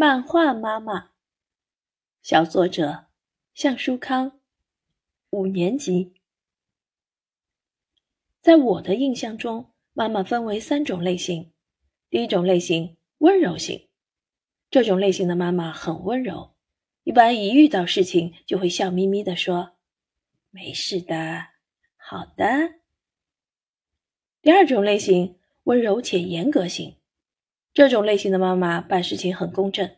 漫画妈妈，小作者向书康，五年级。在我的印象中，妈妈分为三种类型。第一种类型，温柔型。这种类型的妈妈很温柔，一般一遇到事情就会笑眯眯的说：“没事的，好的。”第二种类型，温柔且严格型。这种类型的妈妈办事情很公正，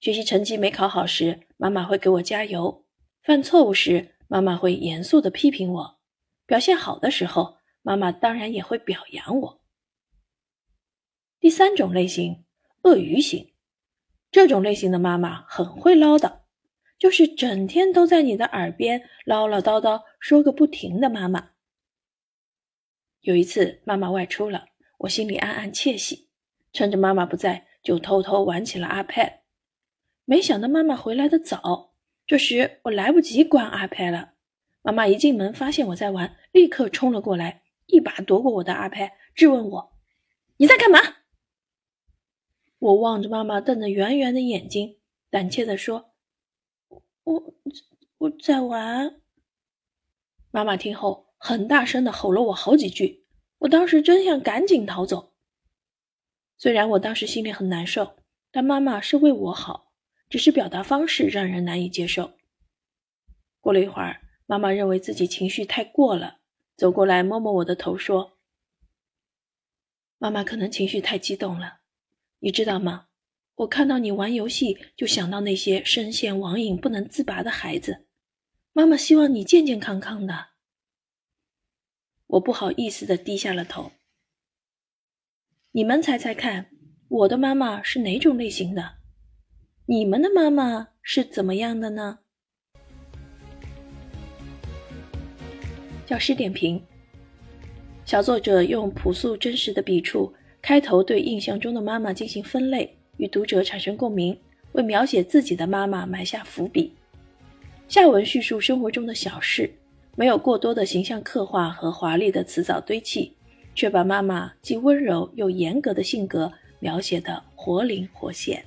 学习成绩没考好时，妈妈会给我加油；犯错误时，妈妈会严肃地批评我；表现好的时候，妈妈当然也会表扬我。第三种类型，鳄鱼型。这种类型的妈妈很会唠叨，就是整天都在你的耳边唠唠叨叨说个不停的妈妈。有一次，妈妈外出了，我心里暗暗窃喜。趁着妈妈不在，就偷偷玩起了 iPad。没想到妈妈回来的早，这时我来不及关 iPad 了。妈妈一进门发现我在玩，立刻冲了过来，一把夺过我的 iPad，质问我：“你在干嘛？”我望着妈妈瞪得圆圆的眼睛，胆怯地说：“我我在玩。”妈妈听后，很大声的吼了我好几句。我当时真想赶紧逃走。虽然我当时心里很难受，但妈妈是为我好，只是表达方式让人难以接受。过了一会儿，妈妈认为自己情绪太过了，走过来摸摸我的头，说：“妈妈可能情绪太激动了，你知道吗？我看到你玩游戏，就想到那些深陷网瘾不能自拔的孩子。妈妈希望你健健康康的。”我不好意思的低下了头。你们猜猜看，我的妈妈是哪种类型的？你们的妈妈是怎么样的呢？教师点评：小作者用朴素真实的笔触，开头对印象中的妈妈进行分类，与读者产生共鸣，为描写自己的妈妈埋下伏笔。下文叙述生活中的小事，没有过多的形象刻画和华丽的词藻堆砌。却把妈妈既温柔又严格的性格描写的活灵活现。